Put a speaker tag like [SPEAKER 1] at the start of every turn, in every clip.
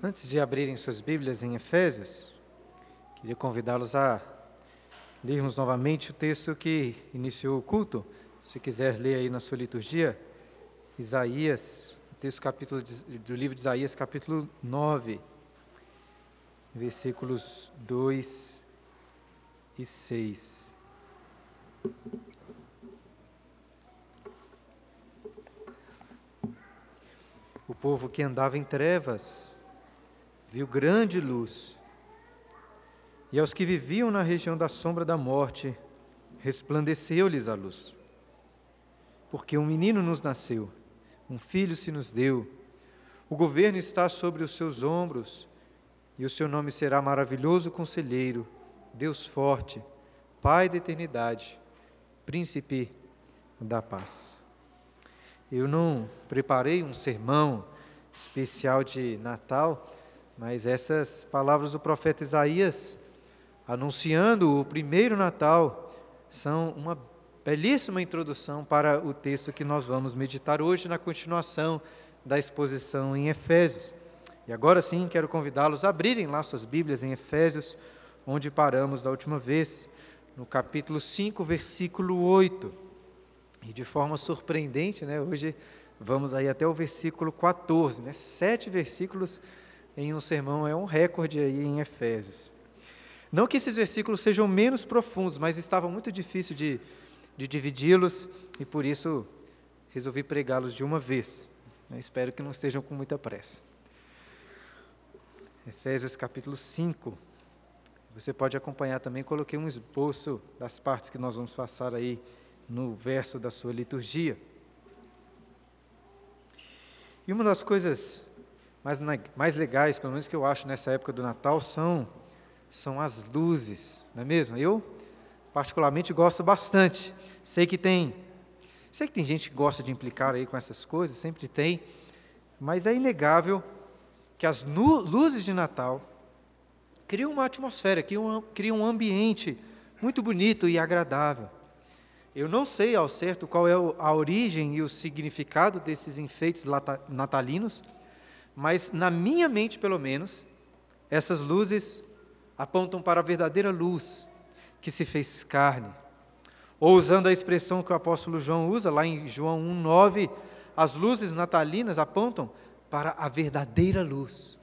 [SPEAKER 1] Antes de abrirem suas Bíblias em Efésios, queria convidá-los a lermos novamente o texto que iniciou o culto. Se quiser ler aí na sua liturgia, Isaías, texto capítulo do livro de Isaías, capítulo 9, versículos 2 e 6. O povo que andava em trevas viu grande luz. E aos que viviam na região da sombra da morte, resplandeceu-lhes a luz. Porque um menino nos nasceu, um filho se nos deu, o governo está sobre os seus ombros, e o seu nome será maravilhoso conselheiro, Deus forte, Pai da eternidade, príncipe da paz. Eu não preparei um sermão especial de Natal, mas essas palavras do profeta Isaías, anunciando o primeiro Natal, são uma belíssima introdução para o texto que nós vamos meditar hoje na continuação da exposição em Efésios. E agora sim, quero convidá-los a abrirem lá suas Bíblias em Efésios, onde paramos da última vez, no capítulo 5, versículo 8. E de forma surpreendente, né, hoje vamos aí até o versículo 14, né, sete versículos em um sermão é um recorde aí em Efésios. Não que esses versículos sejam menos profundos, mas estava muito difícil de, de dividi-los e por isso resolvi pregá-los de uma vez. Eu espero que não estejam com muita pressa. Efésios capítulo 5. Você pode acompanhar também, coloquei um esboço das partes que nós vamos passar aí no verso da sua liturgia. E uma das coisas mais, mais legais, pelo menos que eu acho nessa época do Natal, são, são as luzes, não é mesmo? Eu, particularmente, gosto bastante. Sei que tem, sei que tem gente que gosta de implicar aí com essas coisas, sempre tem, mas é inegável que as luzes de Natal criam uma atmosfera, criam, um ambiente muito bonito e agradável. Eu não sei ao certo qual é a origem e o significado desses enfeites natalinos, mas na minha mente, pelo menos, essas luzes apontam para a verdadeira luz que se fez carne. Ou usando a expressão que o apóstolo João usa lá em João 1:9, as luzes natalinas apontam para a verdadeira luz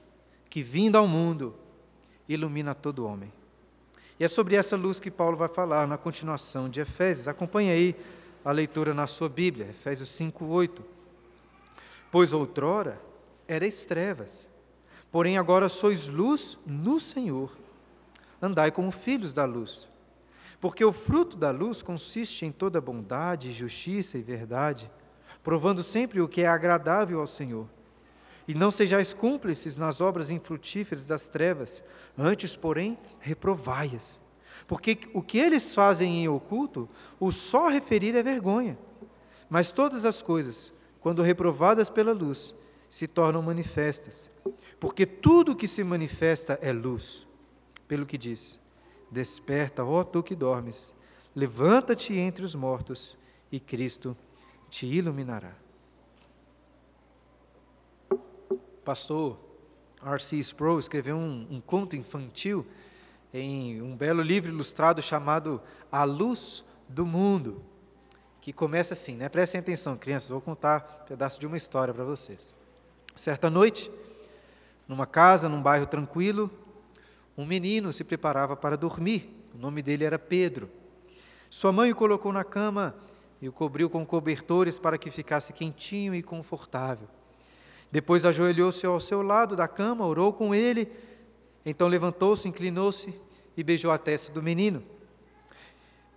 [SPEAKER 1] que vindo ao mundo ilumina todo homem. E é sobre essa luz que Paulo vai falar na continuação de Efésios. Acompanhe aí a leitura na sua Bíblia, Efésios 5:8. Pois outrora erais trevas. Porém, agora sois luz no Senhor. Andai como filhos da luz. Porque o fruto da luz consiste em toda bondade, justiça e verdade, provando sempre o que é agradável ao Senhor. E não sejais cúmplices nas obras infrutíferas das trevas, antes, porém, reprovai-as. Porque o que eles fazem em oculto, o só referir é vergonha. Mas todas as coisas, quando reprovadas pela luz, se tornam manifestas, porque tudo que se manifesta é luz. Pelo que diz: Desperta, ó tu que dormes, levanta-te entre os mortos, e Cristo te iluminará. Pastor R.C. Sproul escreveu um, um conto infantil em um belo livro ilustrado chamado A Luz do Mundo, que começa assim, né? Prestem atenção, crianças, vou contar um pedaço de uma história para vocês. Certa noite, numa casa, num bairro tranquilo, um menino se preparava para dormir. O nome dele era Pedro. Sua mãe o colocou na cama e o cobriu com cobertores para que ficasse quentinho e confortável. Depois ajoelhou-se ao seu lado da cama, orou com ele, então levantou-se, inclinou-se e beijou a testa do menino.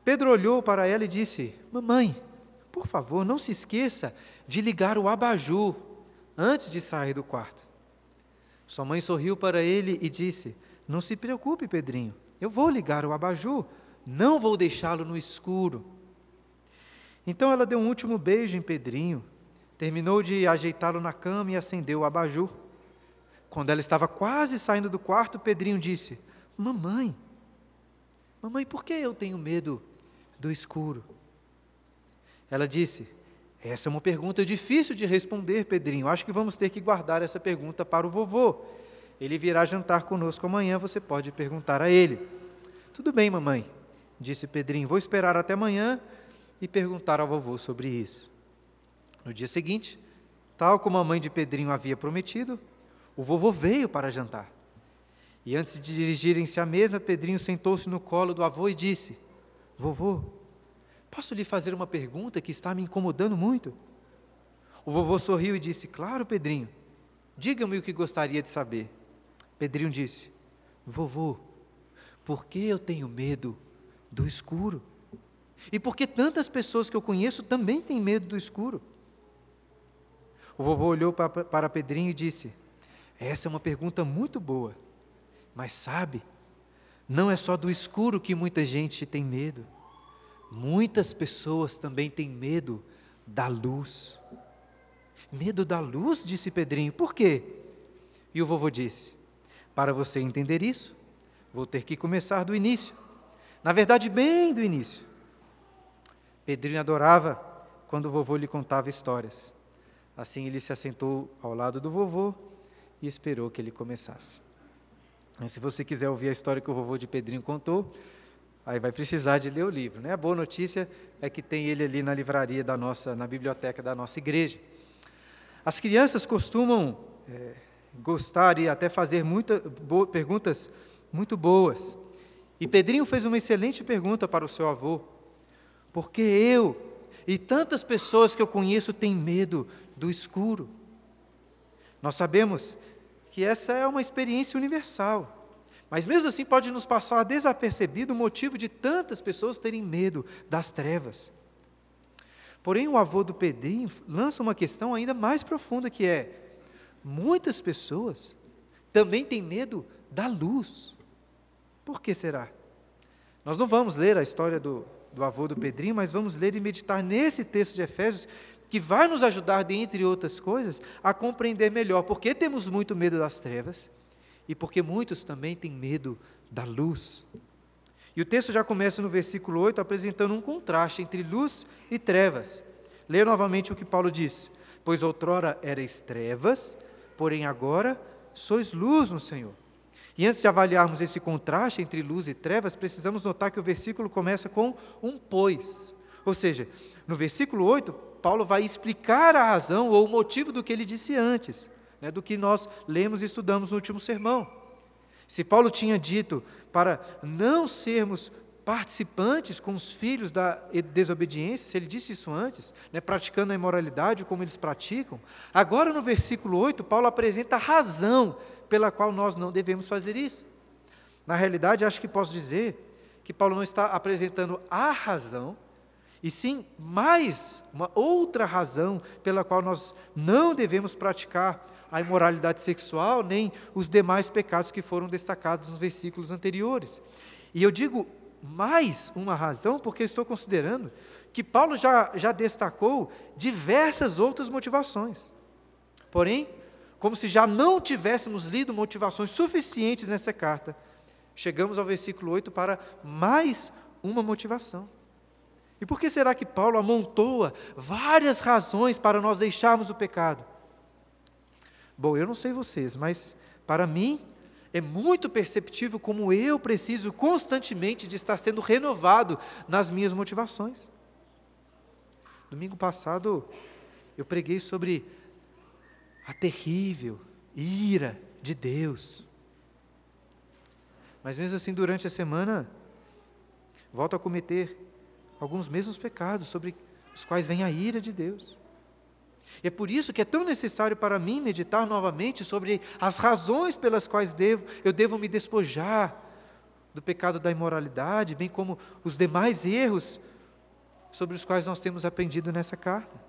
[SPEAKER 1] Pedro olhou para ela e disse: Mamãe, por favor, não se esqueça de ligar o abajur antes de sair do quarto. Sua mãe sorriu para ele e disse: Não se preocupe, Pedrinho, eu vou ligar o abajur, não vou deixá-lo no escuro. Então ela deu um último beijo em Pedrinho, terminou de ajeitá-lo na cama e acendeu o abajur. Quando ela estava quase saindo do quarto, Pedrinho disse: Mamãe, mamãe, por que eu tenho medo do escuro? Ela disse: essa é uma pergunta difícil de responder, Pedrinho. Acho que vamos ter que guardar essa pergunta para o vovô. Ele virá jantar conosco amanhã, você pode perguntar a ele. Tudo bem, mamãe, disse Pedrinho, vou esperar até amanhã e perguntar ao vovô sobre isso. No dia seguinte, tal como a mãe de Pedrinho havia prometido, o vovô veio para jantar. E antes de dirigirem-se à mesa, Pedrinho sentou-se no colo do avô e disse: Vovô, posso lhe fazer uma pergunta que está me incomodando muito? O vovô sorriu e disse: Claro, Pedrinho, diga-me o que gostaria de saber. Pedrinho disse: Vovô, por que eu tenho medo do escuro? E por que tantas pessoas que eu conheço também têm medo do escuro? O vovô olhou para Pedrinho e disse: Essa é uma pergunta muito boa. Mas sabe, não é só do escuro que muita gente tem medo. Muitas pessoas também têm medo da luz. Medo da luz, disse Pedrinho. Por quê? E o vovô disse: Para você entender isso, vou ter que começar do início. Na verdade, bem do início. Pedrinho adorava quando o vovô lhe contava histórias. Assim ele se assentou ao lado do vovô e esperou que ele começasse. Se você quiser ouvir a história que o vovô de Pedrinho contou, aí vai precisar de ler o livro. Né? A boa notícia é que tem ele ali na livraria da nossa, na biblioteca da nossa igreja. As crianças costumam é, gostar e até fazer muita, bo, perguntas muito boas. E Pedrinho fez uma excelente pergunta para o seu avô: por que eu e tantas pessoas que eu conheço têm medo do escuro? Nós sabemos que essa é uma experiência universal. Mas mesmo assim pode nos passar desapercebido o motivo de tantas pessoas terem medo das trevas. Porém, o avô do Pedrinho lança uma questão ainda mais profunda que é: muitas pessoas também têm medo da luz. Por que será? Nós não vamos ler a história do, do avô do Pedrinho, mas vamos ler e meditar nesse texto de Efésios que vai nos ajudar, dentre outras coisas, a compreender melhor porque temos muito medo das trevas e porque muitos também têm medo da luz. E o texto já começa no versículo 8 apresentando um contraste entre luz e trevas. Leia novamente o que Paulo diz: Pois outrora erais trevas, porém agora sois luz no Senhor. E antes de avaliarmos esse contraste entre luz e trevas, precisamos notar que o versículo começa com um pois. Ou seja, no versículo 8, Paulo vai explicar a razão ou o motivo do que ele disse antes, né, do que nós lemos e estudamos no último sermão. Se Paulo tinha dito para não sermos participantes com os filhos da desobediência, se ele disse isso antes, né, praticando a imoralidade como eles praticam, agora no versículo 8, Paulo apresenta a razão pela qual nós não devemos fazer isso. Na realidade, acho que posso dizer que Paulo não está apresentando a razão, e sim mais uma outra razão pela qual nós não devemos praticar a imoralidade sexual, nem os demais pecados que foram destacados nos versículos anteriores. E eu digo mais uma razão porque estou considerando que Paulo já, já destacou diversas outras motivações. Porém, como se já não tivéssemos lido motivações suficientes nessa carta, chegamos ao versículo 8 para mais uma motivação. E por que será que Paulo amontoa várias razões para nós deixarmos o pecado? Bom, eu não sei vocês, mas para mim é muito perceptível como eu preciso constantemente de estar sendo renovado nas minhas motivações. Domingo passado eu preguei sobre a terrível ira de Deus. Mas mesmo assim, durante a semana, volto a cometer alguns mesmos pecados sobre os quais vem a ira de Deus. É por isso que é tão necessário para mim meditar novamente sobre as razões pelas quais devo, eu devo me despojar do pecado da imoralidade, bem como os demais erros sobre os quais nós temos aprendido nessa carta.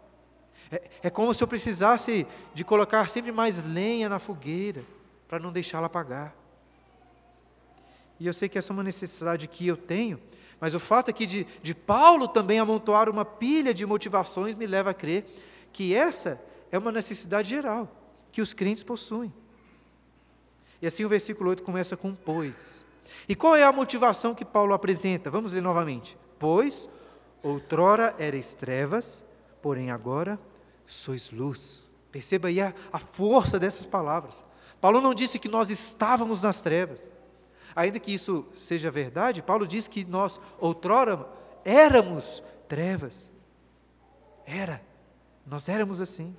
[SPEAKER 1] É, é como se eu precisasse de colocar sempre mais lenha na fogueira para não deixá-la apagar. E eu sei que essa é uma necessidade que eu tenho, mas o fato aqui de, de Paulo também amontoar uma pilha de motivações me leva a crer que essa é uma necessidade geral que os crentes possuem. E assim o versículo 8 começa com pois. E qual é a motivação que Paulo apresenta? Vamos ler novamente. Pois, outrora erais trevas, porém agora sois luz. Perceba aí a, a força dessas palavras. Paulo não disse que nós estávamos nas trevas. Ainda que isso seja verdade, Paulo diz que nós outrora éramos trevas. Era. Nós éramos assim.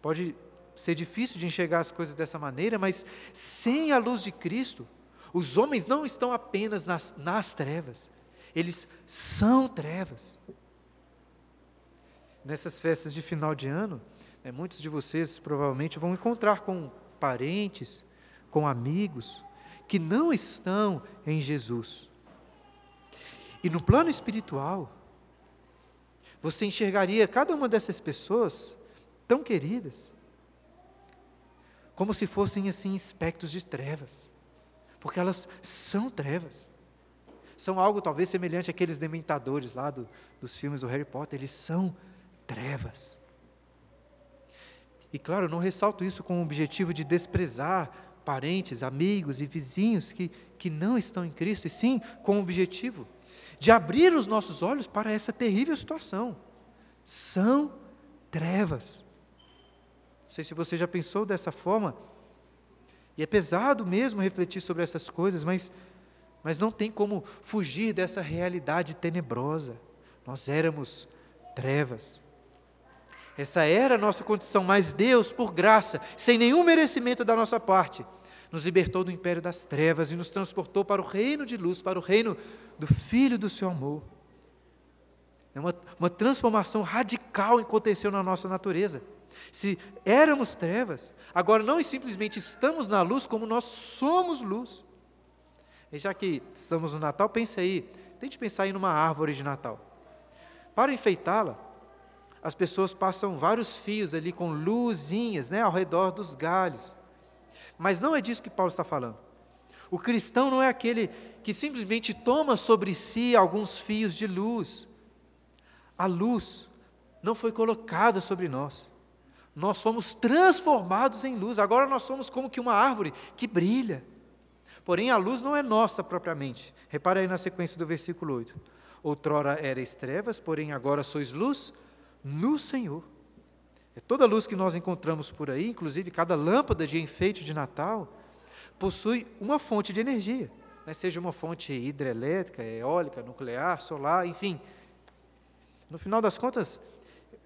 [SPEAKER 1] Pode ser difícil de enxergar as coisas dessa maneira, mas sem a luz de Cristo, os homens não estão apenas nas, nas trevas, eles são trevas. Nessas festas de final de ano, né, muitos de vocês provavelmente vão encontrar com parentes, com amigos, que não estão em Jesus. E no plano espiritual, você enxergaria cada uma dessas pessoas tão queridas, como se fossem assim espectros de trevas, porque elas são trevas. São algo talvez semelhante àqueles dementadores lá do, dos filmes do Harry Potter, eles são trevas. E claro, eu não ressalto isso com o objetivo de desprezar parentes, amigos e vizinhos que, que não estão em Cristo, e sim com o objetivo de abrir os nossos olhos para essa terrível situação. São trevas. Não sei se você já pensou dessa forma. E é pesado mesmo refletir sobre essas coisas, mas, mas não tem como fugir dessa realidade tenebrosa. Nós éramos trevas. Essa era a nossa condição, mas Deus, por graça, sem nenhum merecimento da nossa parte, nos libertou do império das trevas e nos transportou para o reino de luz, para o reino do Filho do seu amor. É uma, uma transformação radical aconteceu na nossa natureza. Se éramos trevas, agora não simplesmente estamos na luz, como nós somos luz. E já que estamos no Natal, pense aí, tente pensar em uma árvore de Natal. Para enfeitá-la, as pessoas passam vários fios ali com luzinhas né, ao redor dos galhos. Mas não é disso que Paulo está falando. O cristão não é aquele que simplesmente toma sobre si alguns fios de luz. A luz não foi colocada sobre nós. Nós fomos transformados em luz. Agora nós somos como que uma árvore que brilha. Porém, a luz não é nossa propriamente. Repare aí na sequência do versículo 8. Outrora erais trevas, porém agora sois luz no Senhor. É toda luz que nós encontramos por aí, inclusive cada lâmpada de enfeite de Natal, possui uma fonte de energia, né? seja uma fonte hidrelétrica, eólica, nuclear, solar, enfim. No final das contas,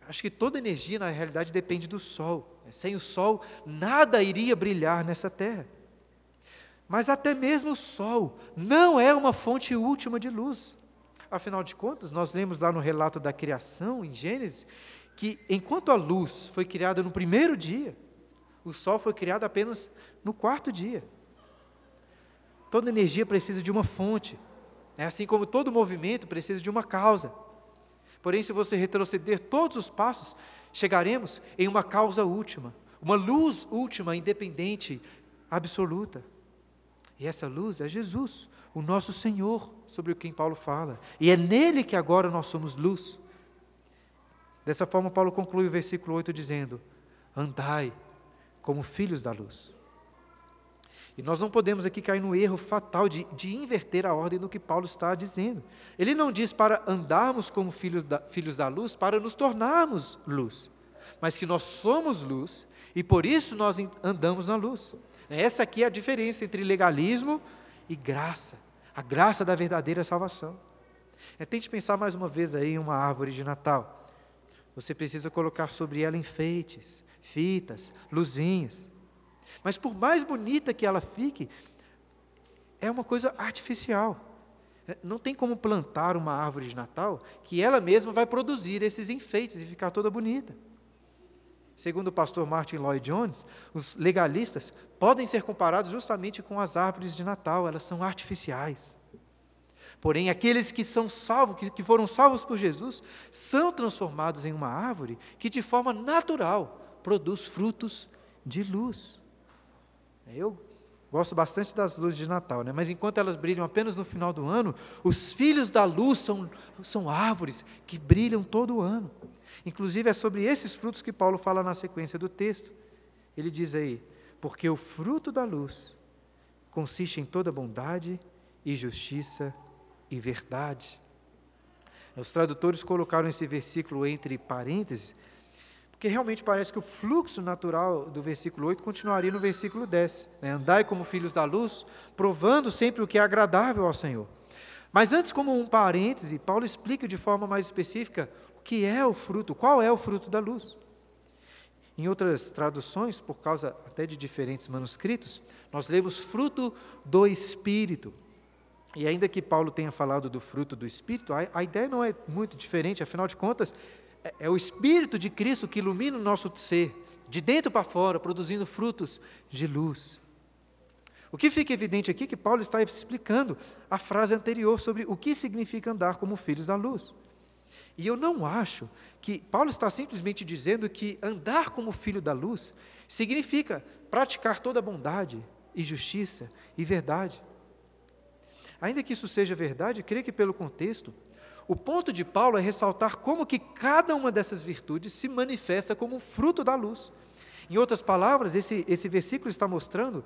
[SPEAKER 1] acho que toda energia, na realidade, depende do Sol. Sem o Sol, nada iria brilhar nessa terra. Mas até mesmo o Sol não é uma fonte última de luz. Afinal de contas, nós lemos lá no relato da criação, em Gênesis, que enquanto a luz foi criada no primeiro dia, o sol foi criado apenas no quarto dia. Toda energia precisa de uma fonte, é assim como todo movimento precisa de uma causa. Porém, se você retroceder todos os passos, chegaremos em uma causa última, uma luz última, independente, absoluta. E essa luz é Jesus, o nosso Senhor, sobre o quem Paulo fala. E é nele que agora nós somos luz. Dessa forma, Paulo conclui o versículo 8 dizendo: Andai como filhos da luz. E nós não podemos aqui cair no erro fatal de, de inverter a ordem do que Paulo está dizendo. Ele não diz para andarmos como filhos da, filhos da luz, para nos tornarmos luz, mas que nós somos luz e por isso nós andamos na luz. Essa aqui é a diferença entre legalismo e graça, a graça da verdadeira salvação. É, tente pensar mais uma vez aí em uma árvore de Natal. Você precisa colocar sobre ela enfeites, fitas, luzinhas. Mas por mais bonita que ela fique, é uma coisa artificial. Não tem como plantar uma árvore de Natal que ela mesma vai produzir esses enfeites e ficar toda bonita. Segundo o pastor Martin Lloyd Jones, os legalistas podem ser comparados justamente com as árvores de Natal, elas são artificiais. Porém, aqueles que são salvos, que, foram salvos por Jesus, são transformados em uma árvore que, de forma natural, produz frutos de luz. Eu gosto bastante das luzes de Natal, né? mas enquanto elas brilham apenas no final do ano, os filhos da luz são, são árvores que brilham todo o ano. Inclusive, é sobre esses frutos que Paulo fala na sequência do texto. Ele diz aí: Porque o fruto da luz consiste em toda bondade e justiça e verdade. Os tradutores colocaram esse versículo entre parênteses, Porque realmente parece que o fluxo natural do versículo 8 continuaria no versículo 10. Né? Andai como filhos da luz, provando sempre o que é agradável ao Senhor. Mas antes, como um parêntese, Paulo explica de forma mais específica o que é o fruto, qual é o fruto da luz. Em outras traduções, por causa até de diferentes manuscritos, nós lemos fruto do Espírito. E ainda que Paulo tenha falado do fruto do Espírito, a, a ideia não é muito diferente, afinal de contas, é, é o Espírito de Cristo que ilumina o nosso ser, de dentro para fora, produzindo frutos de luz. O que fica evidente aqui é que Paulo está explicando a frase anterior sobre o que significa andar como filhos da luz. E eu não acho que Paulo está simplesmente dizendo que andar como filho da luz significa praticar toda bondade e justiça e verdade. Ainda que isso seja verdade, creio que pelo contexto, o ponto de Paulo é ressaltar como que cada uma dessas virtudes se manifesta como fruto da luz. Em outras palavras, esse, esse versículo está mostrando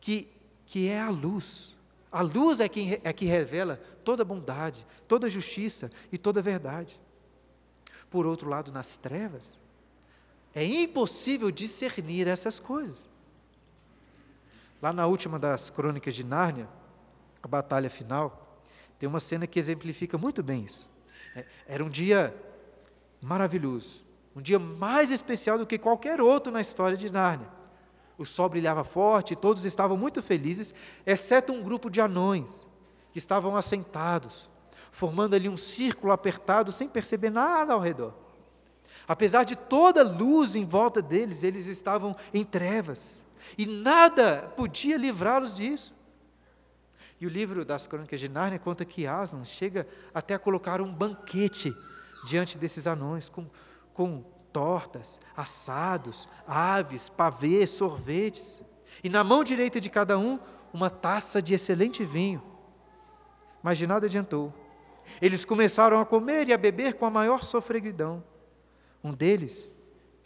[SPEAKER 1] que, que é a luz. A luz é quem é que revela toda bondade, toda justiça e toda verdade. Por outro lado, nas trevas, é impossível discernir essas coisas. Lá na última das crônicas de Nárnia, a batalha final, tem uma cena que exemplifica muito bem isso. É, era um dia maravilhoso, um dia mais especial do que qualquer outro na história de Nárnia. O sol brilhava forte, todos estavam muito felizes, exceto um grupo de anões que estavam assentados, formando ali um círculo apertado sem perceber nada ao redor. Apesar de toda luz em volta deles, eles estavam em trevas e nada podia livrá-los disso. E o livro das Crônicas de Nárnia conta que Aslan chega até a colocar um banquete diante desses anões, com, com tortas, assados, aves, pavês, sorvetes. E na mão direita de cada um, uma taça de excelente vinho. Mas de nada adiantou. Eles começaram a comer e a beber com a maior sofreguidão. Um deles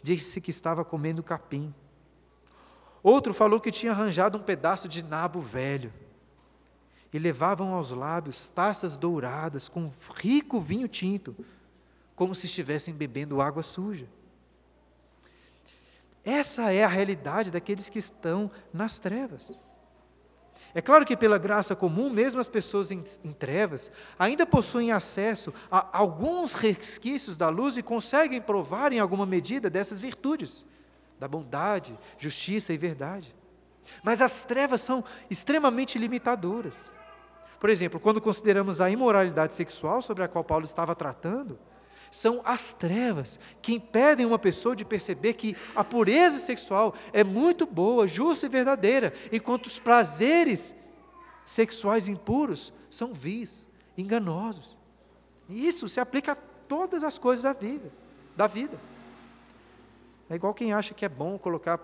[SPEAKER 1] disse que estava comendo capim. Outro falou que tinha arranjado um pedaço de nabo velho e levavam aos lábios taças douradas com rico vinho tinto, como se estivessem bebendo água suja. Essa é a realidade daqueles que estão nas trevas. É claro que, pela graça comum, mesmo as pessoas em, em, trevas ainda possuem acesso a alguns resquícios da luz e conseguem provar, em alguma medida, dessas virtudes, da bondade, justiça e verdade. Mas as trevas são extremamente limitadoras. Por exemplo, quando consideramos a imoralidade sexual sobre a qual Paulo estava tratando, são as trevas que impedem uma pessoa de perceber que a pureza sexual é muito boa, justa e verdadeira, enquanto os prazeres sexuais impuros são vis, enganosos. E isso se aplica a todas as coisas da vida, da vida. É igual quem acha que é bom colocar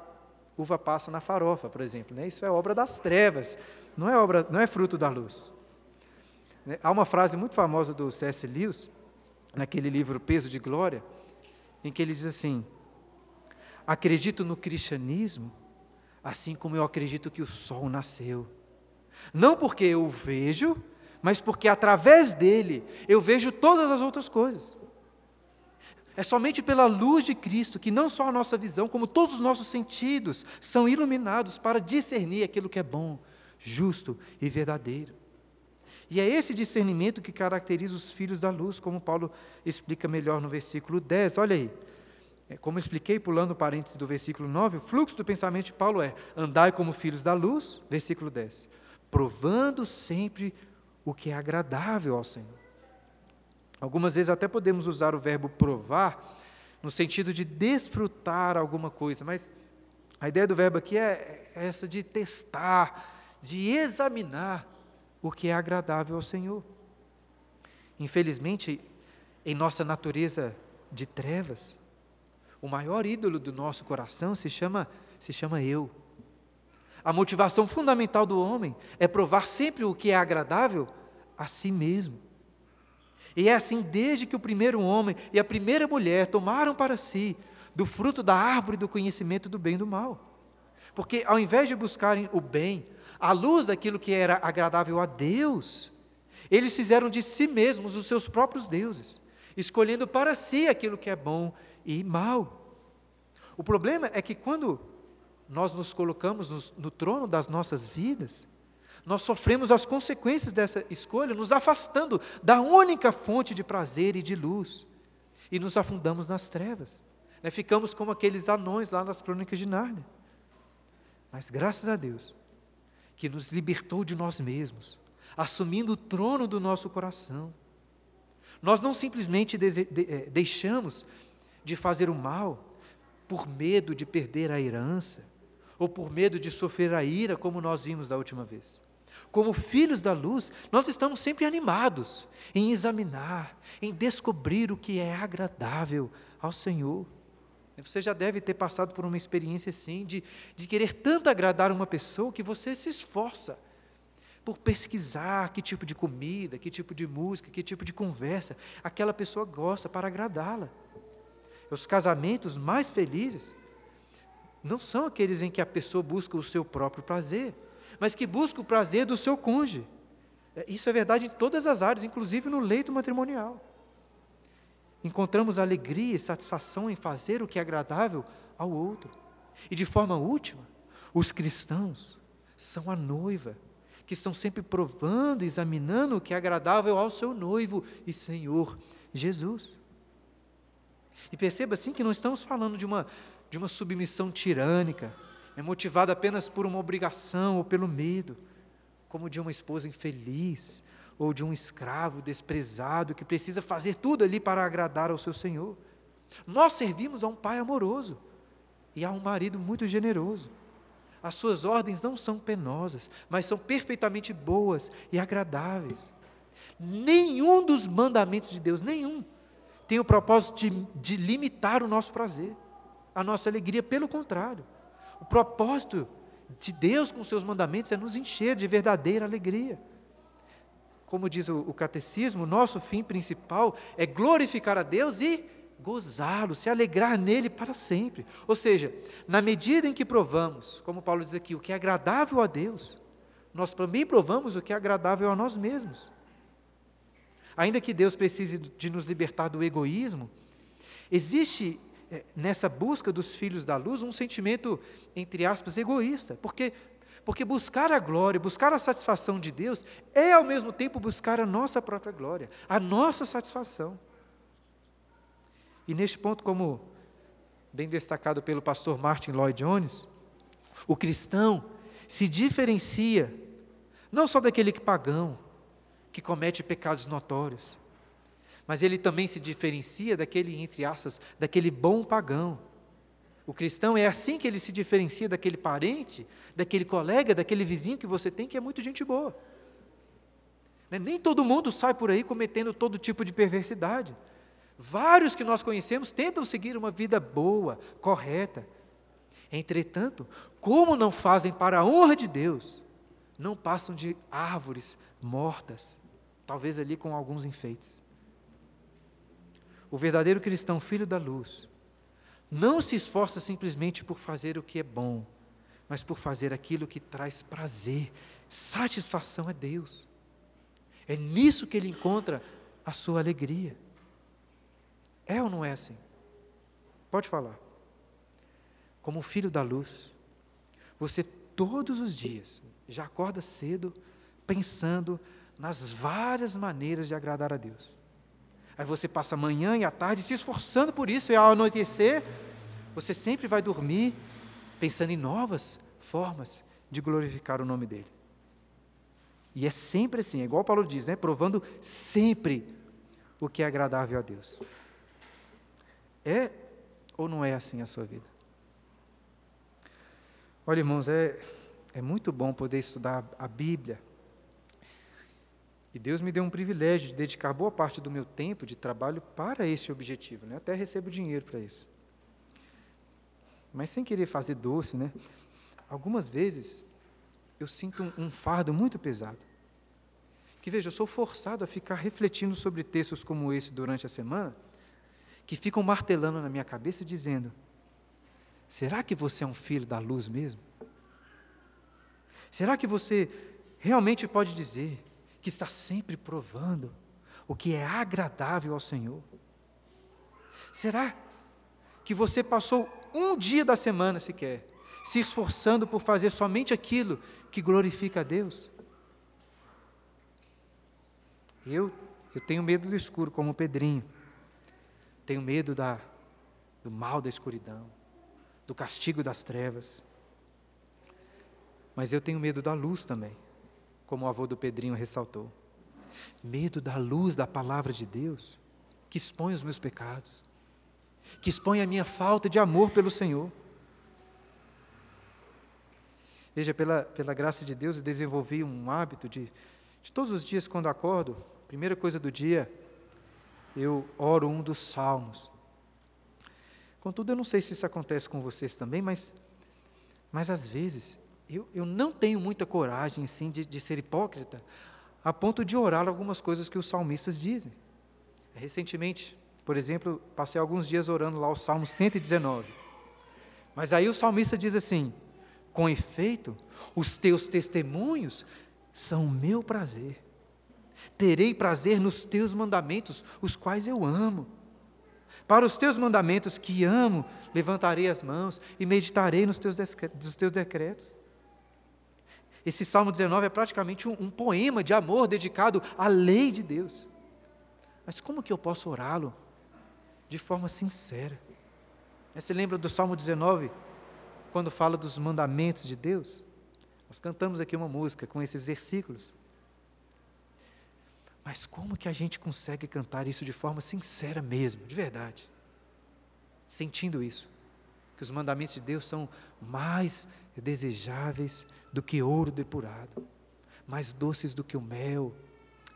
[SPEAKER 1] uva passa na farofa, por exemplo, né? Isso é obra das trevas, não é obra, não é fruto da luz. Né? Há uma frase muito famosa do C.S. Lewis, naquele livro Peso de Glória, em que ele diz assim: Acredito no cristianismo, assim como eu acredito que o sol nasceu. Não porque eu o vejo, mas porque através dele eu vejo todas as outras coisas. É somente pela luz de Cristo que não só a nossa visão, como todos os nossos sentidos são iluminados para discernir aquilo que é bom, justo e verdadeiro. E é esse discernimento que caracteriza os filhos da luz, como Paulo explica melhor no versículo 10. Olha aí. É, como expliquei, pulando o parênteses do versículo 9, o fluxo do pensamento de Paulo é: andai como filhos da luz, versículo 10, provando sempre o que é agradável ao Senhor. Algumas vezes até podemos usar o verbo provar no sentido de desfrutar alguma coisa, mas a ideia do verbo aqui é, é essa de testar, de examinar o que é agradável ao Senhor. Infelizmente, em nossa natureza de trevas, o maior ídolo do nosso coração se chama se chama eu. A motivação fundamental do homem é provar sempre o que é agradável a si mesmo. E é assim desde que o primeiro homem e a primeira mulher tomaram para si do fruto da árvore do conhecimento do bem e do mal. Porque ao invés de buscarem o bem, à luz daquilo que era agradável a Deus, eles fizeram de si mesmos os seus próprios deuses, escolhendo para si aquilo que é bom e mal. O problema é que quando nós nos colocamos no, no trono das nossas vidas, nós sofremos as consequências dessa escolha, nos afastando da única fonte de prazer e de luz, e nos afundamos nas trevas. Né? Ficamos como aqueles anões lá nas crônicas de Nárnia. Mas graças a Deus, que nos libertou de nós mesmos, assumindo o trono do nosso coração. Nós não simplesmente eh, deixamos de fazer o mal por medo de perder a herança, ou por medo de sofrer a ira, como nós vimos da última vez. Como filhos da luz, nós estamos sempre animados em examinar, em descobrir o que é agradável ao Senhor. Você já deve ter passado por uma experiência assim, de, de querer tanto agradar uma pessoa que você se esforça por pesquisar que tipo de comida, que tipo de música, que tipo de conversa aquela pessoa gosta para agradá-la. Os casamentos mais felizes não são aqueles em que a pessoa busca o seu próprio prazer, mas que busca o prazer do seu cônjuge. É, isso é verdade em todas as áreas, inclusive no leito matrimonial. Encontramos alegria e satisfação em fazer o que é agradável ao outro. E de forma última, os cristãos são a noiva, que estão sempre provando, examinando o que é agradável ao seu noivo e Senhor Jesus. E perceba assim que não estamos falando de uma, de uma submissão tirânica, é motivada apenas por uma obrigação ou pelo medo, como de uma esposa infeliz ou de um escravo desprezado que precisa fazer tudo ali para agradar ao seu senhor. Nós servimos a um pai amoroso e a um marido muito generoso. As suas ordens não são penosas, mas são perfeitamente boas e agradáveis. Nenhum dos mandamentos de Deus, nenhum, tem o propósito de, de limitar o nosso prazer, a nossa alegria, pelo contrário. O propósito de Deus com seus mandamentos é nos encher de verdadeira alegria. Como diz o, o catecismo, nosso fim principal é glorificar a Deus e gozá-lo, se alegrar nele para sempre. Ou seja, na medida em que provamos, como Paulo diz aqui, o que é agradável a Deus, nós também provamos o que é agradável a nós mesmos. Ainda que Deus precise de nos libertar do egoísmo, existe é, nessa busca dos filhos da luz um sentimento, entre aspas, egoísta, porque, porque buscar a glória, buscar a satisfação de Deus, é ao mesmo tempo buscar a nossa própria glória, a nossa satisfação. E neste ponto, como bem destacado pelo pastor Martin Lloyd Jones, o cristão se diferencia não só daquele que pagão, que comete pecados notórios, mas ele também se diferencia daquele, entre aspas, daquele bom pagão. O cristão é assim que ele se diferencia daquele parente, daquele colega, daquele vizinho que você tem que é muito gente boa. Né, nem todo mundo sai por aí cometendo todo tipo de perversidade. Vários que nós conhecemos tentam seguir uma vida boa, correta. Entretanto, como não fazem para a honra de Deus, não passam de árvores mortas, talvez ali com alguns enfeites. O verdadeiro cristão, filho da luz, não se esforça simplesmente por fazer o que é bom, mas por fazer aquilo que traz prazer, satisfação a Deus. É nisso que ele encontra a sua alegria. É ou não é assim? Pode falar. Como filho da luz, você todos os dias já acorda cedo pensando nas várias maneiras de agradar a Deus. Aí você passa a manhã e a tarde se esforçando por isso, e ao anoitecer, você sempre vai dormir pensando em novas formas de glorificar o nome dele. E é sempre assim, é igual Paulo diz, né? provando sempre o que é agradável a Deus. É ou não é assim a sua vida? Olha, irmãos, é, é muito bom poder estudar a Bíblia, Deus me deu um privilégio de dedicar boa parte do meu tempo de trabalho para esse objetivo. Né? Até recebo dinheiro para isso. Mas sem querer fazer doce, né? algumas vezes eu sinto um, um fardo muito pesado. Que veja, eu sou forçado a ficar refletindo sobre textos como esse durante a semana, que ficam martelando na minha cabeça dizendo: será que você é um filho da luz mesmo? Será que você realmente pode dizer que está sempre provando o que é agradável ao Senhor? Será que você passou um dia da semana sequer se esforçando por fazer somente aquilo que glorifica a Deus? Eu, eu tenho medo do escuro, como o Pedrinho. Tenho medo da, do mal da escuridão, do castigo das trevas. Mas eu tenho medo da luz também, como o avô do Pedrinho ressaltou. Medo da luz da palavra de Deus, que expõe os meus pecados, que expõe a minha falta de amor pelo Senhor. Veja, pela, pela graça de Deus, eu desenvolvi um hábito de, de todos os dias, quando acordo, primeira coisa do dia, eu oro um dos salmos. Contudo, eu não sei se isso acontece com vocês também, mas, mas às vezes eu, eu não tenho muita coragem assim, de, de ser hipócrita, a ponto de orar algumas coisas que os salmistas dizem. Recentemente, por exemplo, passei alguns dias orando lá o Salmo 119. Mas aí o salmista diz assim: Com efeito, os teus testemunhos são o meu prazer. Terei prazer nos teus mandamentos, os quais eu amo. Para os teus mandamentos que amo, levantarei as mãos e meditarei nos teus decretos. Esse Salmo 19 é praticamente um, um poema de amor dedicado à lei de Deus. Mas como que eu posso orá-lo de forma sincera? Você lembra do Salmo 19, quando fala dos mandamentos de Deus? Nós cantamos aqui uma música com esses versículos. Mas como que a gente consegue cantar isso de forma sincera mesmo, de verdade? Sentindo isso, que os mandamentos de Deus são mais desejáveis do que ouro depurado, mais doces do que o mel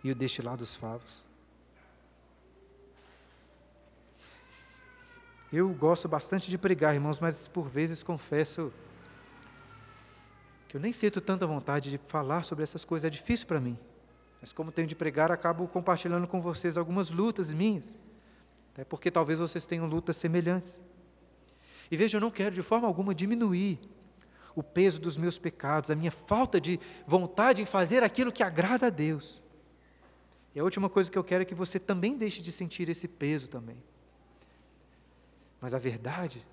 [SPEAKER 1] e o destilado dos favos. Eu gosto bastante de pregar, irmãos, mas por vezes confesso que eu nem sinto tanta vontade de falar sobre essas coisas, é difícil para mim. Mas como tenho de pregar, acabo compartilhando com vocês algumas lutas minhas, até porque talvez vocês tenham lutas semelhantes. E veja, eu não quero de forma alguma diminuir o peso dos meus pecados, a minha falta de vontade em fazer aquilo que agrada a Deus. E a última coisa que eu quero é que você também deixe de sentir esse peso também. Mas a verdade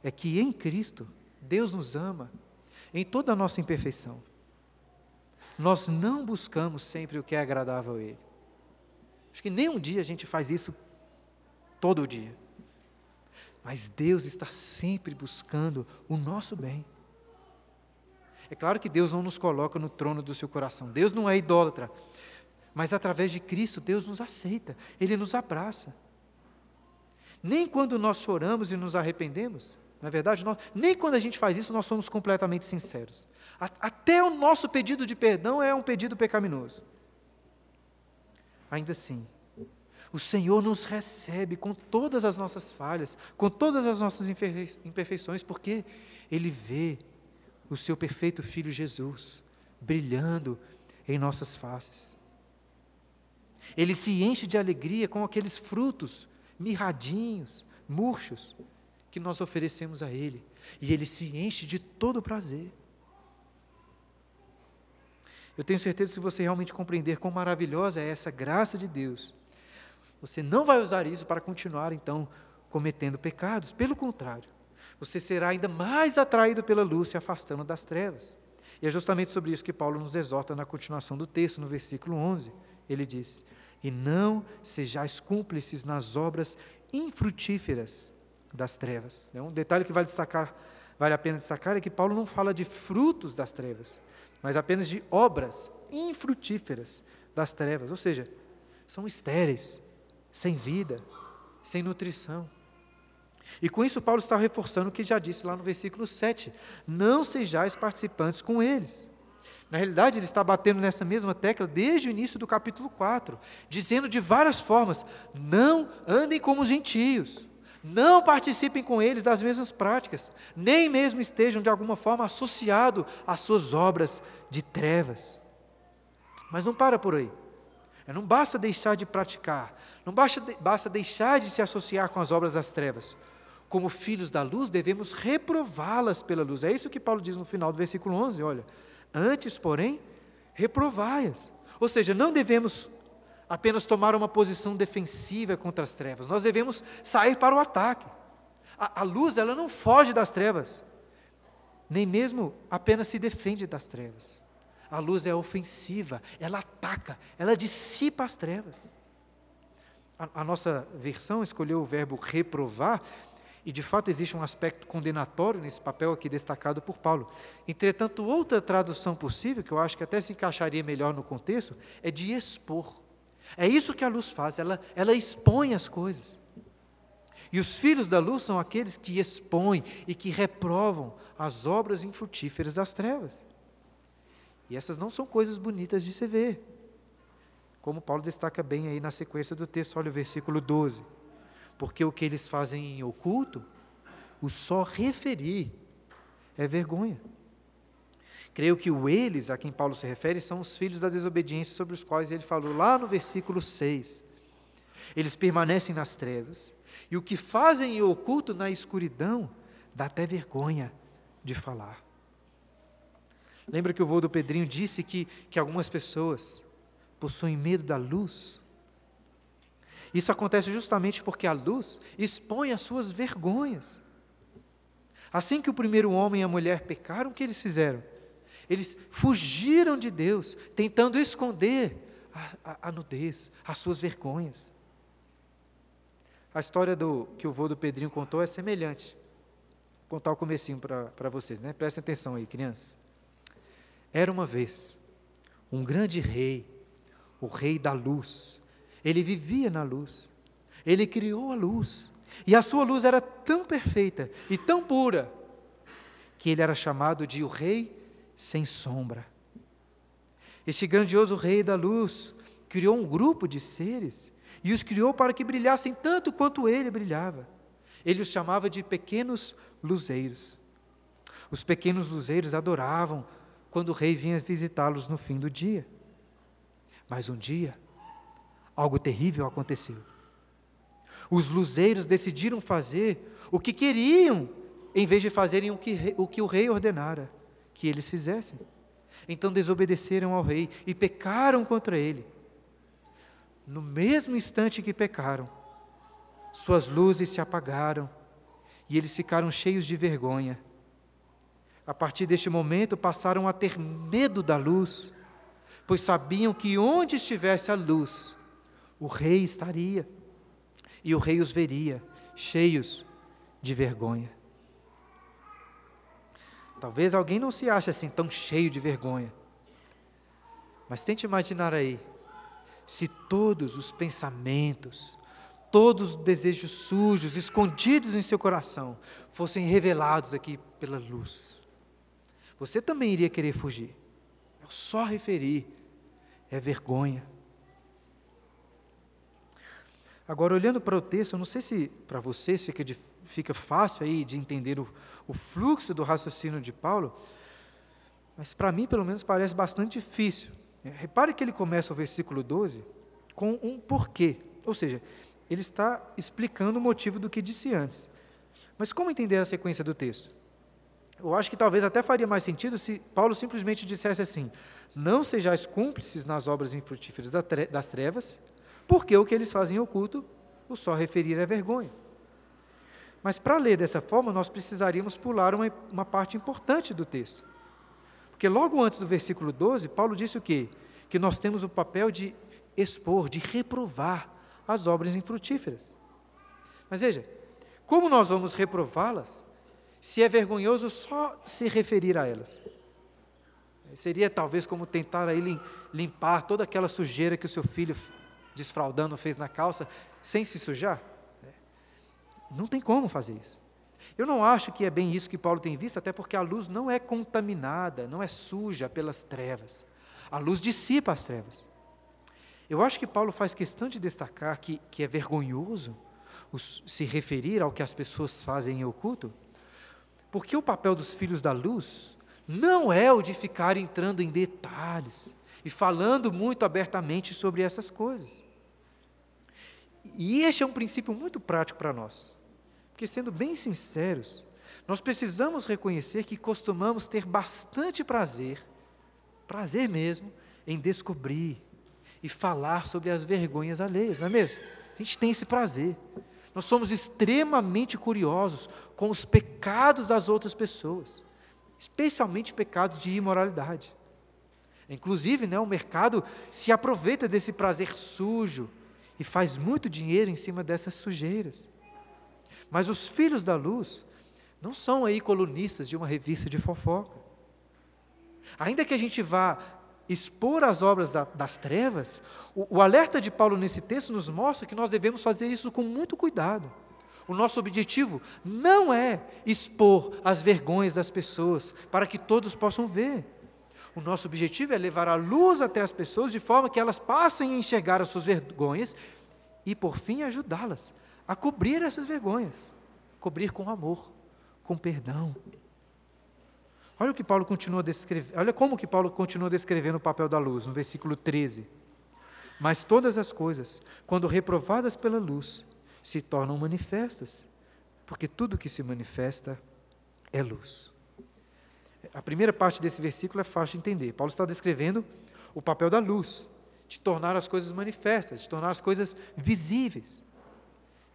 [SPEAKER 1] é que em Cristo, Deus nos ama em toda a nossa imperfeição. Nós não buscamos sempre o que é agradável a Ele. Acho que nem um dia a gente faz isso todo dia. Mas Deus está sempre buscando o nosso bem. É claro que Deus não nos coloca no trono do seu coração. Deus não é idólatra. Mas através de Cristo, Deus nos aceita, Ele nos abraça. Nem quando nós choramos e nos arrependemos, na é verdade, nós, nem quando a gente faz isso, nós somos completamente sinceros. Até o nosso pedido de perdão é um pedido pecaminoso. Ainda assim, o Senhor nos recebe com todas as nossas falhas, com todas as nossas imperfeições, porque Ele vê o seu perfeito Filho Jesus brilhando em nossas faces. Ele se enche de alegria com aqueles frutos mirradinhos, murchos, que nós oferecemos a Ele. E Ele se enche de todo prazer. Eu tenho certeza que você realmente compreender quão maravilhosa é essa graça de Deus, você não vai usar isso para continuar, então, cometendo pecados. Pelo contrário, você será ainda mais atraído pela luz, se afastando das trevas. E é justamente sobre isso que Paulo nos exorta na continuação do texto, no versículo 11. Ele diz: E não sejais cúmplices nas obras infrutíferas das trevas. É um detalhe que vale, destacar, vale a pena destacar é que Paulo não fala de frutos das trevas, mas apenas de obras infrutíferas das trevas, ou seja, são estéreis, sem vida, sem nutrição. E com isso, Paulo está reforçando o que já disse lá no versículo 7: Não sejais participantes com eles. Na realidade, ele está batendo nessa mesma tecla desde o início do capítulo 4, dizendo de várias formas: não andem como os gentios, não participem com eles das mesmas práticas, nem mesmo estejam de alguma forma associados às suas obras de trevas. Mas não para por aí. Não basta deixar de praticar, não basta, basta deixar de se associar com as obras das trevas como filhos da luz, devemos reprová-las pela luz. É isso que Paulo diz no final do versículo 11, olha. Antes, porém, reprovai-as. Ou seja, não devemos apenas tomar uma posição defensiva contra as trevas, nós devemos sair para o ataque. A, a luz, ela não foge das trevas, nem mesmo apenas se defende das trevas. A luz é ofensiva, ela ataca, ela dissipa as trevas. A, nossa versão escolheu o verbo reprovar, e de fato existe um aspecto condenatório nesse papel aqui destacado por Paulo. Entretanto, outra tradução possível, que eu acho que até se encaixaria melhor no contexto, é de expor. É isso que a luz faz, ela, ela expõe as coisas. E os filhos da luz são aqueles que expõem e que reprovam as obras infrutíferas das trevas. E essas não são coisas bonitas de se ver. Como Paulo destaca bem aí na sequência do texto, olha o versículo 12. Porque o que eles fazem em oculto, o só referir é vergonha. Creio que o eles a quem Paulo se refere são os filhos da desobediência sobre os quais ele falou lá no versículo 6. Eles permanecem nas trevas, e o que fazem em oculto na escuridão dá até vergonha de falar. Lembra que o vô do Pedrinho disse que, que algumas pessoas possuem medo da luz? Isso acontece justamente porque a luz expõe as suas vergonhas. Assim que o primeiro homem e a mulher pecaram, o que eles fizeram? Eles fugiram de Deus, tentando esconder a, a, a nudez, as suas vergonhas. A história do, que o vô do Pedrinho contou é semelhante. Vou contar o comecinho para vocês, né? Prestem atenção aí, crianças. Era uma vez um grande rei, o rei da luz. Ele vivia na luz. Ele criou a luz. E a sua luz era tão perfeita e tão pura que ele era chamado de o rei sem sombra. Este grandioso rei da luz criou um grupo de seres e os criou para que brilhassem tanto quanto ele brilhava. Ele os chamava de pequenos luzeiros. Os pequenos luzeiros adoravam quando o rei vinha visitá-los no fim do dia. Mas um dia, algo terrível aconteceu. Os luzeiros decidiram fazer o que queriam, em vez de fazerem o que, o que o rei ordenara que eles fizessem. Então desobedeceram ao rei e pecaram contra ele. No mesmo instante que pecaram, suas luzes se apagaram e eles ficaram cheios de vergonha a partir deste momento, passaram a ter medo da luz, pois sabiam que onde estivesse a luz, o rei estaria, e o rei os veria, cheios de vergonha. Talvez alguém não se ache assim tão cheio de vergonha, mas tente imaginar aí, se todos os pensamentos, todos os desejos sujos, escondidos em seu coração, fossem revelados aqui pela luz você também iria querer fugir. Eu só referi, é vergonha. Agora, olhando para o texto, eu não sei se para vocês fica, de, fica fácil aí de entender o, o fluxo do raciocínio de Paulo, mas para mim, pelo menos, parece bastante difícil. É, repare que ele começa o versículo 12 com um porquê, ou seja, ele está explicando o motivo do que disse antes. Mas como entender a sequência do texto? Eu acho que talvez até faria mais sentido se Paulo simplesmente dissesse assim: Não sejais cúmplices nas obras infrutíferas das trevas, porque o que eles fazem oculto, o só referir é vergonha. Mas para ler dessa forma, nós precisaríamos pular uma, uma parte importante do texto. Porque logo antes do versículo 12, Paulo disse o quê? Que nós temos o papel de expor, de reprovar as obras infrutíferas. Mas veja, como nós vamos reprová-las se é vergonhoso só se referir a elas. Seria talvez como tentar aí limpar toda aquela sujeira que o seu filho desfraudando fez na calça sem se sujar. É. Não tem como fazer isso. Eu não acho que é bem isso que Paulo tem visto, até porque a luz não é contaminada, não é suja pelas trevas. A luz dissipa as trevas. Eu acho que Paulo faz questão de destacar que, que é vergonhoso se referir ao que as pessoas fazem em oculto, porque o papel dos filhos da luz não é o de ficar entrando em detalhes e falando muito abertamente sobre essas coisas. E este é um princípio muito prático para nós. Porque, sendo bem sinceros, nós precisamos reconhecer que costumamos ter bastante prazer, prazer mesmo, em descobrir e falar sobre as vergonhas alheias, não é mesmo? A gente tem esse prazer. Nós somos extremamente curiosos com os pecados das outras pessoas, especialmente pecados de imoralidade. Inclusive, né, o mercado se aproveita desse prazer sujo e faz muito dinheiro em cima dessas sujeiras. Mas os filhos da luz não são aí colunistas de uma revista de fofoca. Ainda que a gente vá expor as obras da, das trevas, o, o alerta de Paulo nesse texto nos mostra que nós devemos fazer isso com muito cuidado. O nosso objetivo não é expor as vergonhas das pessoas para que todos possam ver. O nosso objetivo é levar a luz até as pessoas de forma que elas passem a enxergar as suas vergonhas e, por fim, ajudá-las a cobrir essas vergonhas. Cobrir com amor, com perdão. Olha o que Paulo continua descrevendo, olha como que Paulo continua descrevendo o papel da luz, no versículo 13. Mas todas as coisas, quando reprovadas pela luz, se tornam manifestas, porque tudo que se manifesta é luz. A primeira parte desse versículo é fácil de entender. Paulo está descrevendo o papel da luz, de tornar as coisas manifestas, de tornar as coisas visíveis.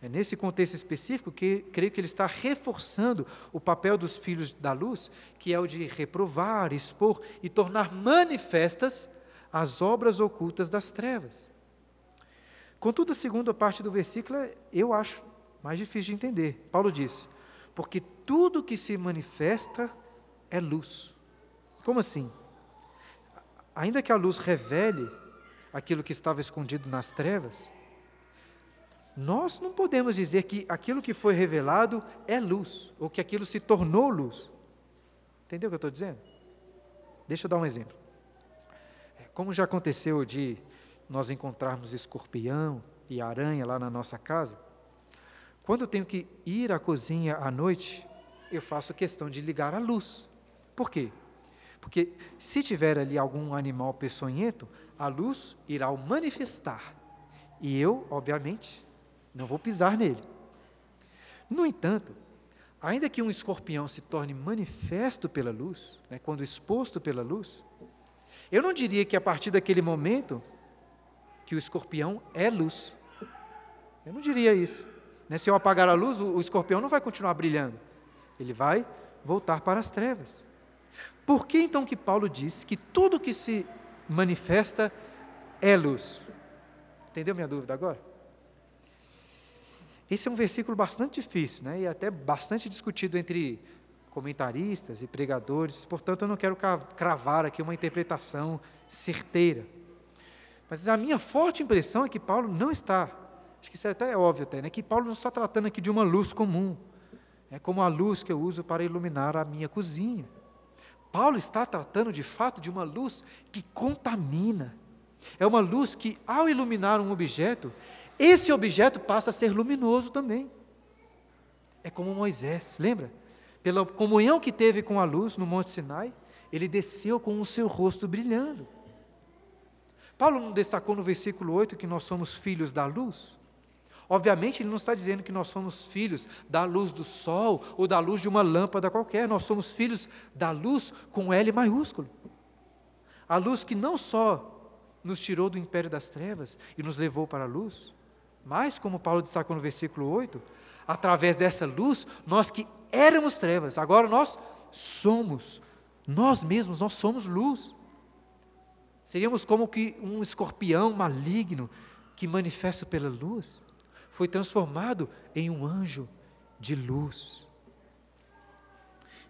[SPEAKER 1] É nesse contexto específico que creio que ele está reforçando o papel dos filhos da luz, que é o de reprovar, expor e tornar manifestas as obras ocultas das trevas. Contudo, a segunda parte do versículo eu acho mais difícil de entender. Paulo diz: Porque tudo que se manifesta é luz. Como assim? Ainda que a luz revele aquilo que estava escondido nas trevas, nós não podemos dizer que aquilo que foi revelado é luz, ou que aquilo se tornou luz. Entendeu o que eu estou dizendo? Deixa eu dar um exemplo. É, como já aconteceu de nós encontrarmos escorpião e aranha lá na nossa casa, quando eu tenho que ir à cozinha à noite, eu faço questão de ligar a luz. Por quê? Porque se tiver ali algum animal peçonhento, a luz irá o manifestar. E eu, obviamente, não vou pisar nele. No entanto, ainda que um escorpião se torne manifesto pela luz, né, quando exposto pela luz, eu não diria que a partir daquele momento que o escorpião é luz. Eu não diria isso. Né, se eu apagar a luz, o, escorpião não vai continuar brilhando. Ele vai voltar para as trevas. Por que então que Paulo diz que tudo que se manifesta é luz? Entendeu minha dúvida agora? Esse é um versículo bastante difícil, né? e até bastante discutido entre comentaristas e pregadores, portanto, eu não quero cravar aqui uma interpretação certeira. Mas a minha forte impressão é que Paulo não está, acho que isso é até é óbvio, até, né? que Paulo não está tratando aqui de uma luz comum, é como a luz que eu uso para iluminar a minha cozinha. Paulo está tratando de fato de uma luz que contamina. É uma luz que, ao iluminar um objeto, esse objeto passa a ser luminoso também. É como Moisés, lembra? Pela comunhão que teve com a luz no Monte Sinai, ele desceu com o seu rosto brilhando. Paulo não destacou no versículo 8 que nós somos filhos da luz? Obviamente, ele não está dizendo que nós somos filhos da luz do sol ou da luz de uma lâmpada qualquer, nós somos filhos da luz com L maiúsculo. A luz que não só nos tirou do império das trevas e nos levou para a luz, mas, como Paulo destacou no versículo 8, através dessa luz, nós que éramos trevas, agora nós somos, nós mesmos, nós somos luz. Seríamos como que um escorpião maligno que manifesta pela luz, foi transformado em um anjo de luz.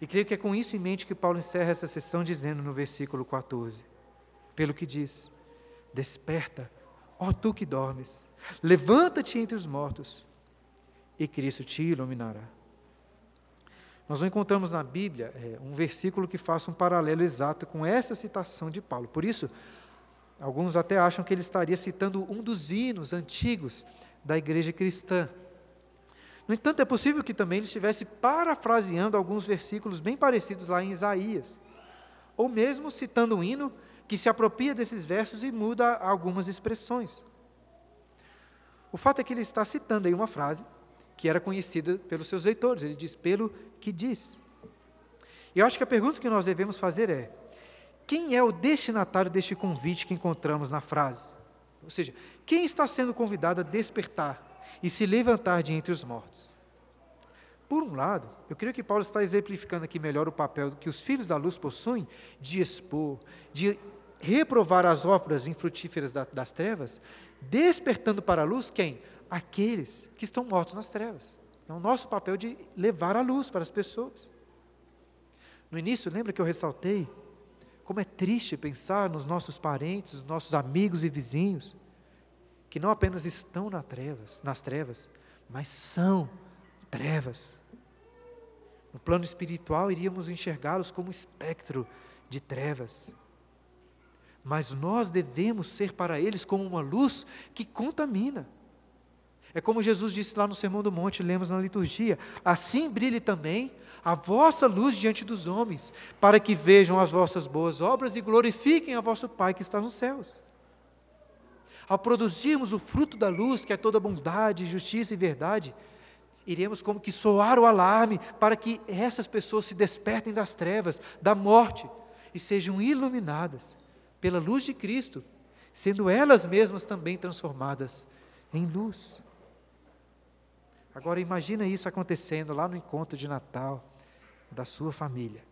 [SPEAKER 1] E creio que é com isso em mente que Paulo encerra essa sessão dizendo no versículo 14: Pelo que diz, desperta, ó tu que dormes, Levanta-te entre os mortos e Cristo te iluminará. Nós não encontramos na Bíblia é, um versículo que faça um paralelo exato com essa citação de Paulo. Por isso, alguns até acham que ele estaria citando um dos hinos antigos da igreja cristã. No entanto, é possível que também ele estivesse parafraseando alguns versículos bem parecidos lá em Isaías, ou mesmo citando um hino que se apropria desses versos e muda algumas expressões. O fato é que ele está citando aí uma frase que era conhecida pelos seus leitores. Ele diz: pelo que diz. E eu acho que a pergunta que nós devemos fazer é: quem é o destinatário deste convite que encontramos na frase? Ou seja, quem está sendo convidado a despertar e se levantar de entre os mortos. Por um lado, eu creio que Paulo está exemplificando aqui melhor o papel que os filhos da luz possuem de expor, de reprovar as obras infrutíferas das trevas, despertando para a luz quem? Aqueles que estão mortos nas trevas. É o nosso papel de levar a luz para as pessoas. No início, lembra que eu ressaltei como é triste pensar nos nossos parentes, nos nossos amigos e vizinhos, que não apenas estão nas trevas, nas trevas, mas são trevas. No plano espiritual, iríamos enxergá-los como espectro de trevas. Mas nós devemos ser para eles como uma luz que contamina. É como Jesus disse lá no Sermão do Monte, lemos na liturgia: assim brilhe também a vossa luz diante dos homens, para que vejam as vossas boas obras e glorifiquem a vosso Pai que está nos céus. Ao produzirmos o fruto da luz, que é toda bondade, justiça e verdade, iremos como que soar o alarme para que essas pessoas se despertem das trevas, da morte e sejam iluminadas pela luz de Cristo, sendo elas mesmas também transformadas em luz. Agora imagina isso acontecendo lá no encontro de Natal da sua família.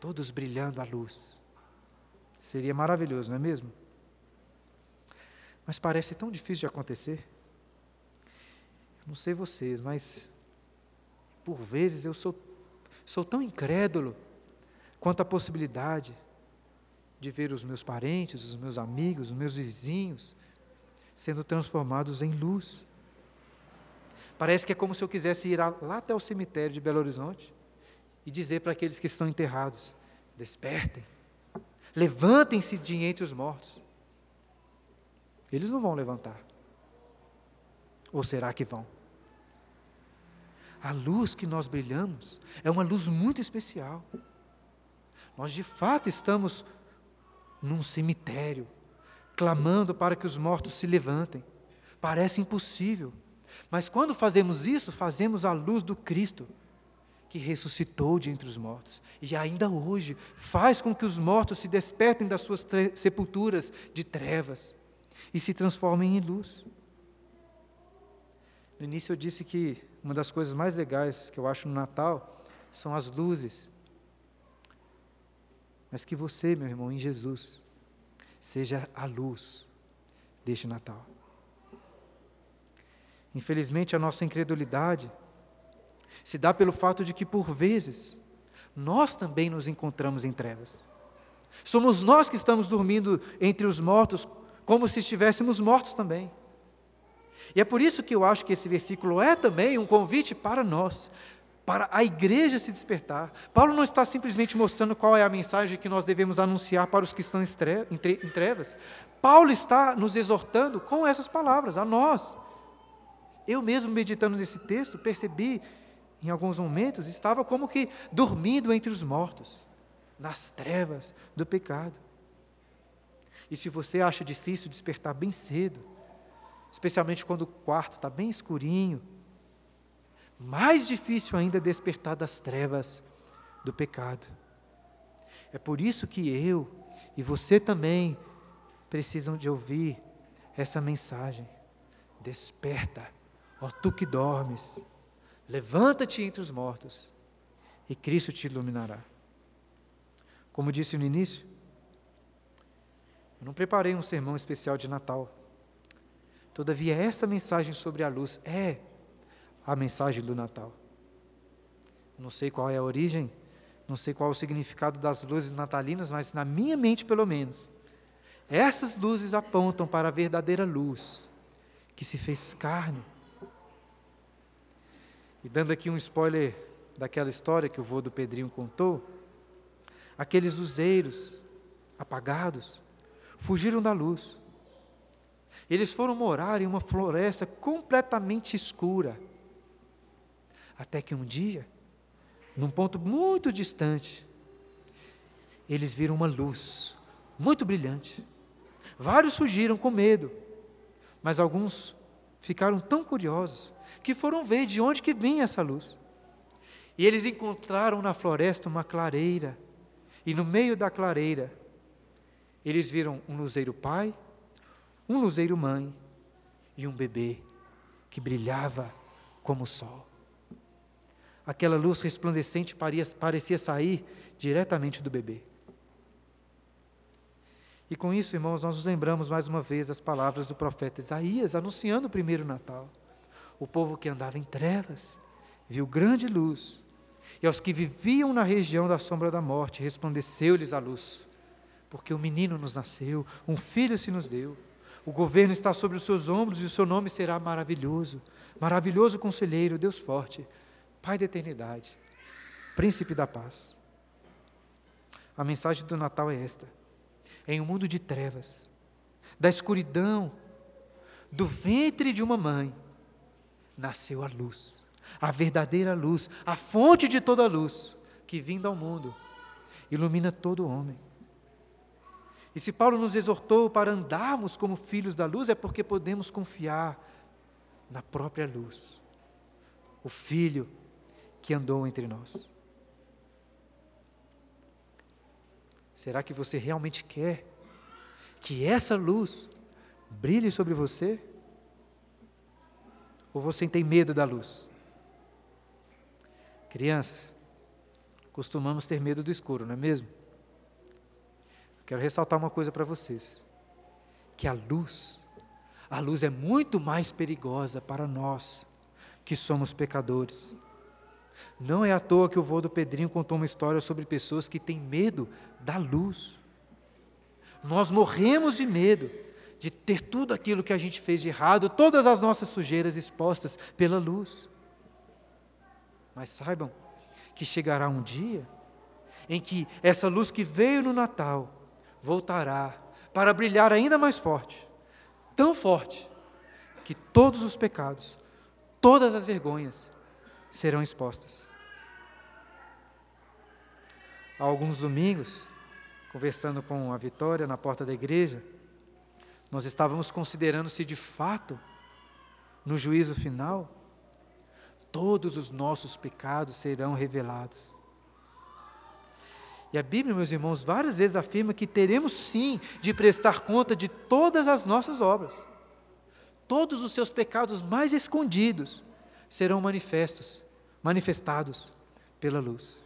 [SPEAKER 1] Todos brilhando à luz. Seria maravilhoso, não é mesmo? Mas parece tão difícil de acontecer. Não sei vocês, mas por vezes eu sou, sou tão incrédulo quanto à possibilidade de ver os meus parentes, os meus amigos, os meus vizinhos sendo transformados em luz. Parece que é como se eu quisesse ir lá até o cemitério de Belo Horizonte e dizer para aqueles que estão enterrados: despertem, levantem-se de entre os mortos. Eles não vão levantar. Ou será que vão? A luz que nós brilhamos é uma luz muito especial. Nós de fato estamos num cemitério, clamando para que os mortos se levantem. Parece impossível, mas quando fazemos isso, fazemos a luz do Cristo, que ressuscitou de entre os mortos, e ainda hoje faz com que os mortos se despertem das suas sepulturas de trevas e se transformem em luz. No início eu disse que uma das coisas mais legais que eu acho no Natal são as luzes. Mas que você, meu irmão, em Jesus, seja a luz deste Natal. Infelizmente, a nossa incredulidade se dá pelo fato de que, por vezes, nós também nos encontramos em trevas. Somos nós que estamos dormindo entre os mortos, como se estivéssemos mortos também. E é por isso que eu acho que esse versículo é também um convite para nós, para a igreja se despertar. Paulo não está simplesmente mostrando qual é a mensagem que nós devemos anunciar para os que estão em trevas. Paulo está nos exortando com essas palavras, a nós. Eu mesmo meditando nesse texto, percebi, em alguns momentos, estava como que dormindo entre os mortos, nas trevas do pecado. E se você acha difícil despertar bem cedo, especialmente quando o quarto está bem escurinho. Mais difícil ainda despertar das trevas do pecado. É por isso que eu e você também precisam de ouvir essa mensagem. Desperta, ó tu que dormes, levanta-te entre os mortos, e Cristo te iluminará. Como disse no início, eu não preparei um sermão especial de Natal Todavia, essa mensagem sobre a luz é a mensagem do Natal. Não sei qual é a origem, não sei qual é o significado das luzes natalinas, mas na minha mente, pelo menos, essas luzes apontam para a verdadeira luz que se fez carne. E dando aqui um spoiler daquela história que o vô do Pedrinho contou, aqueles luzeiros apagados fugiram da luz eles foram morar em uma floresta completamente escura. Até que um dia, num ponto muito distante, eles viram uma luz muito brilhante. Vários fugiram com medo, mas alguns ficaram tão curiosos que foram ver de onde que vinha essa luz. E eles encontraram na floresta uma clareira, e no meio da clareira, eles viram um luzeiro pai um luzeiro mãe e um bebê que brilhava como o sol. Aquela luz resplandecente parecia sair diretamente do bebê. E com isso, irmãos, nós nos lembramos mais uma vez as palavras do profeta Isaías, anunciando o primeiro Natal. O povo que andava em trevas viu grande luz, e aos que viviam na região da sombra da morte, resplandeceu-lhes a luz. Porque um menino nos nasceu, um filho se nos deu. O governo está sobre os seus ombros e o seu nome será maravilhoso. Maravilhoso conselheiro, Deus forte, Pai da eternidade, Príncipe da paz. A mensagem do Natal é esta: em um mundo de trevas, da escuridão, do ventre de uma mãe, nasceu a luz, a verdadeira luz, a fonte de toda luz, que vindo ao mundo, ilumina todo homem. E se Paulo nos exortou para andarmos como filhos da luz, é porque podemos confiar na própria luz, o Filho que andou entre nós. Será que você realmente quer que essa luz brilhe sobre você? Ou você tem medo da luz? Crianças, costumamos ter medo do escuro, não é mesmo? Quero ressaltar uma coisa para vocês: que a luz, a luz é muito mais perigosa para nós que somos pecadores. Não é à toa que o vô do Pedrinho contou uma história sobre pessoas que têm medo da luz. Nós morremos de medo de ter tudo aquilo que a gente fez de errado, todas as nossas sujeiras expostas pela luz. Mas saibam que chegará um dia em que essa luz que veio no Natal voltará para brilhar ainda mais forte, tão forte, que todos os pecados, todas as vergonhas serão expostas. Há alguns domingos, conversando com a Vitória na porta da igreja, nós estávamos considerando se de fato, no juízo final, todos os nossos pecados serão revelados. E a Bíblia, meus irmãos, várias vezes afirma que teremos sim de prestar conta de todas as nossas obras. Todos os seus pecados mais escondidos serão manifestos, manifestados pela luz.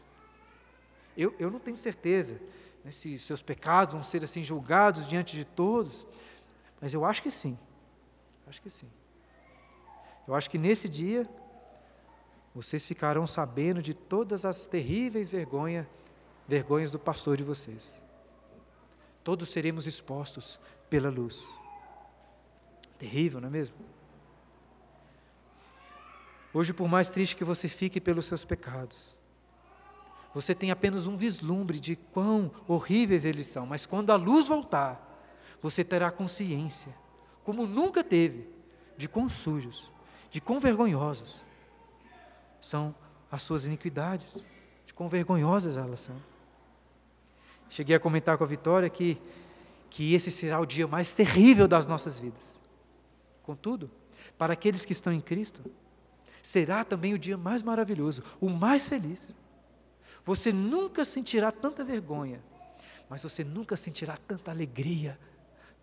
[SPEAKER 1] Eu, eu não tenho certeza né, se seus pecados vão ser assim julgados diante de todos, mas eu acho que sim. Acho que sim. Eu acho que nesse dia vocês ficarão sabendo de todas as terríveis vergonhas, vergonhas do pastor de vocês. Todos seremos expostos pela luz. Terrível, não é mesmo? Hoje, por mais triste que você fique pelos seus pecados, você tem apenas um vislumbre de quão horríveis eles são, mas quando a luz voltar, você terá consciência, como nunca teve, de quão sujos, de quão vergonhosos são as suas iniquidades, de quão vergonhosas elas são. Cheguei a comentar com a Vitória que, que esse será o dia mais terrível das nossas vidas. Contudo, para aqueles que estão em Cristo, será também o dia mais maravilhoso, o mais feliz. Você nunca sentirá tanta vergonha, mas você nunca sentirá tanta alegria,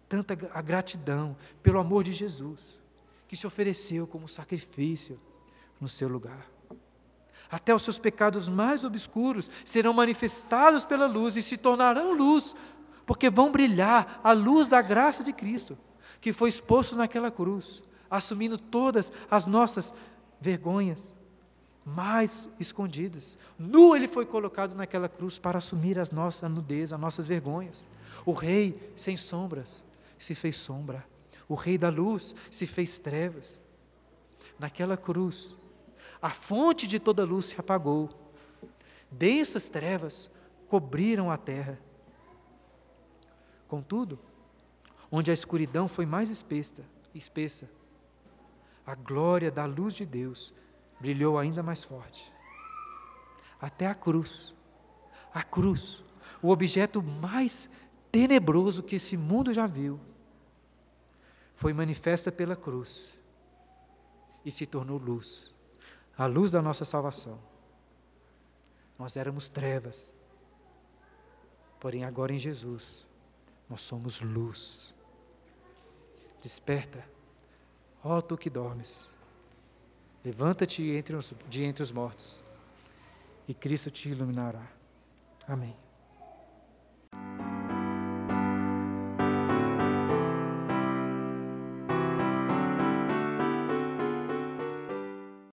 [SPEAKER 1] tanta a gratidão pelo amor de Jesus, que se ofereceu como sacrifício no seu lugar. Até os seus pecados mais obscuros serão manifestados pela luz e se tornarão luz, porque vão brilhar a luz da graça de Cristo, que foi exposto naquela cruz, assumindo todas as nossas vergonhas mais escondidas. Nu ele foi colocado naquela cruz para assumir as nossas nudez, as nossas vergonhas. O rei sem sombras se fez sombra. O rei da luz se fez trevas. Naquela cruz, a fonte de toda luz se apagou. Densas trevas cobriram a terra. Contudo, onde a escuridão foi mais espessa, espessa, a glória da luz de Deus brilhou ainda mais forte. Até a cruz. A cruz, o objeto mais tenebroso que esse mundo já viu, foi manifesta pela cruz e se tornou luz a luz da nossa salvação. Nós éramos trevas, porém agora em Jesus, nós somos luz. Desperta, Ó tu que dormes, levanta-te de entre os mortos, e Cristo te iluminará. Amém.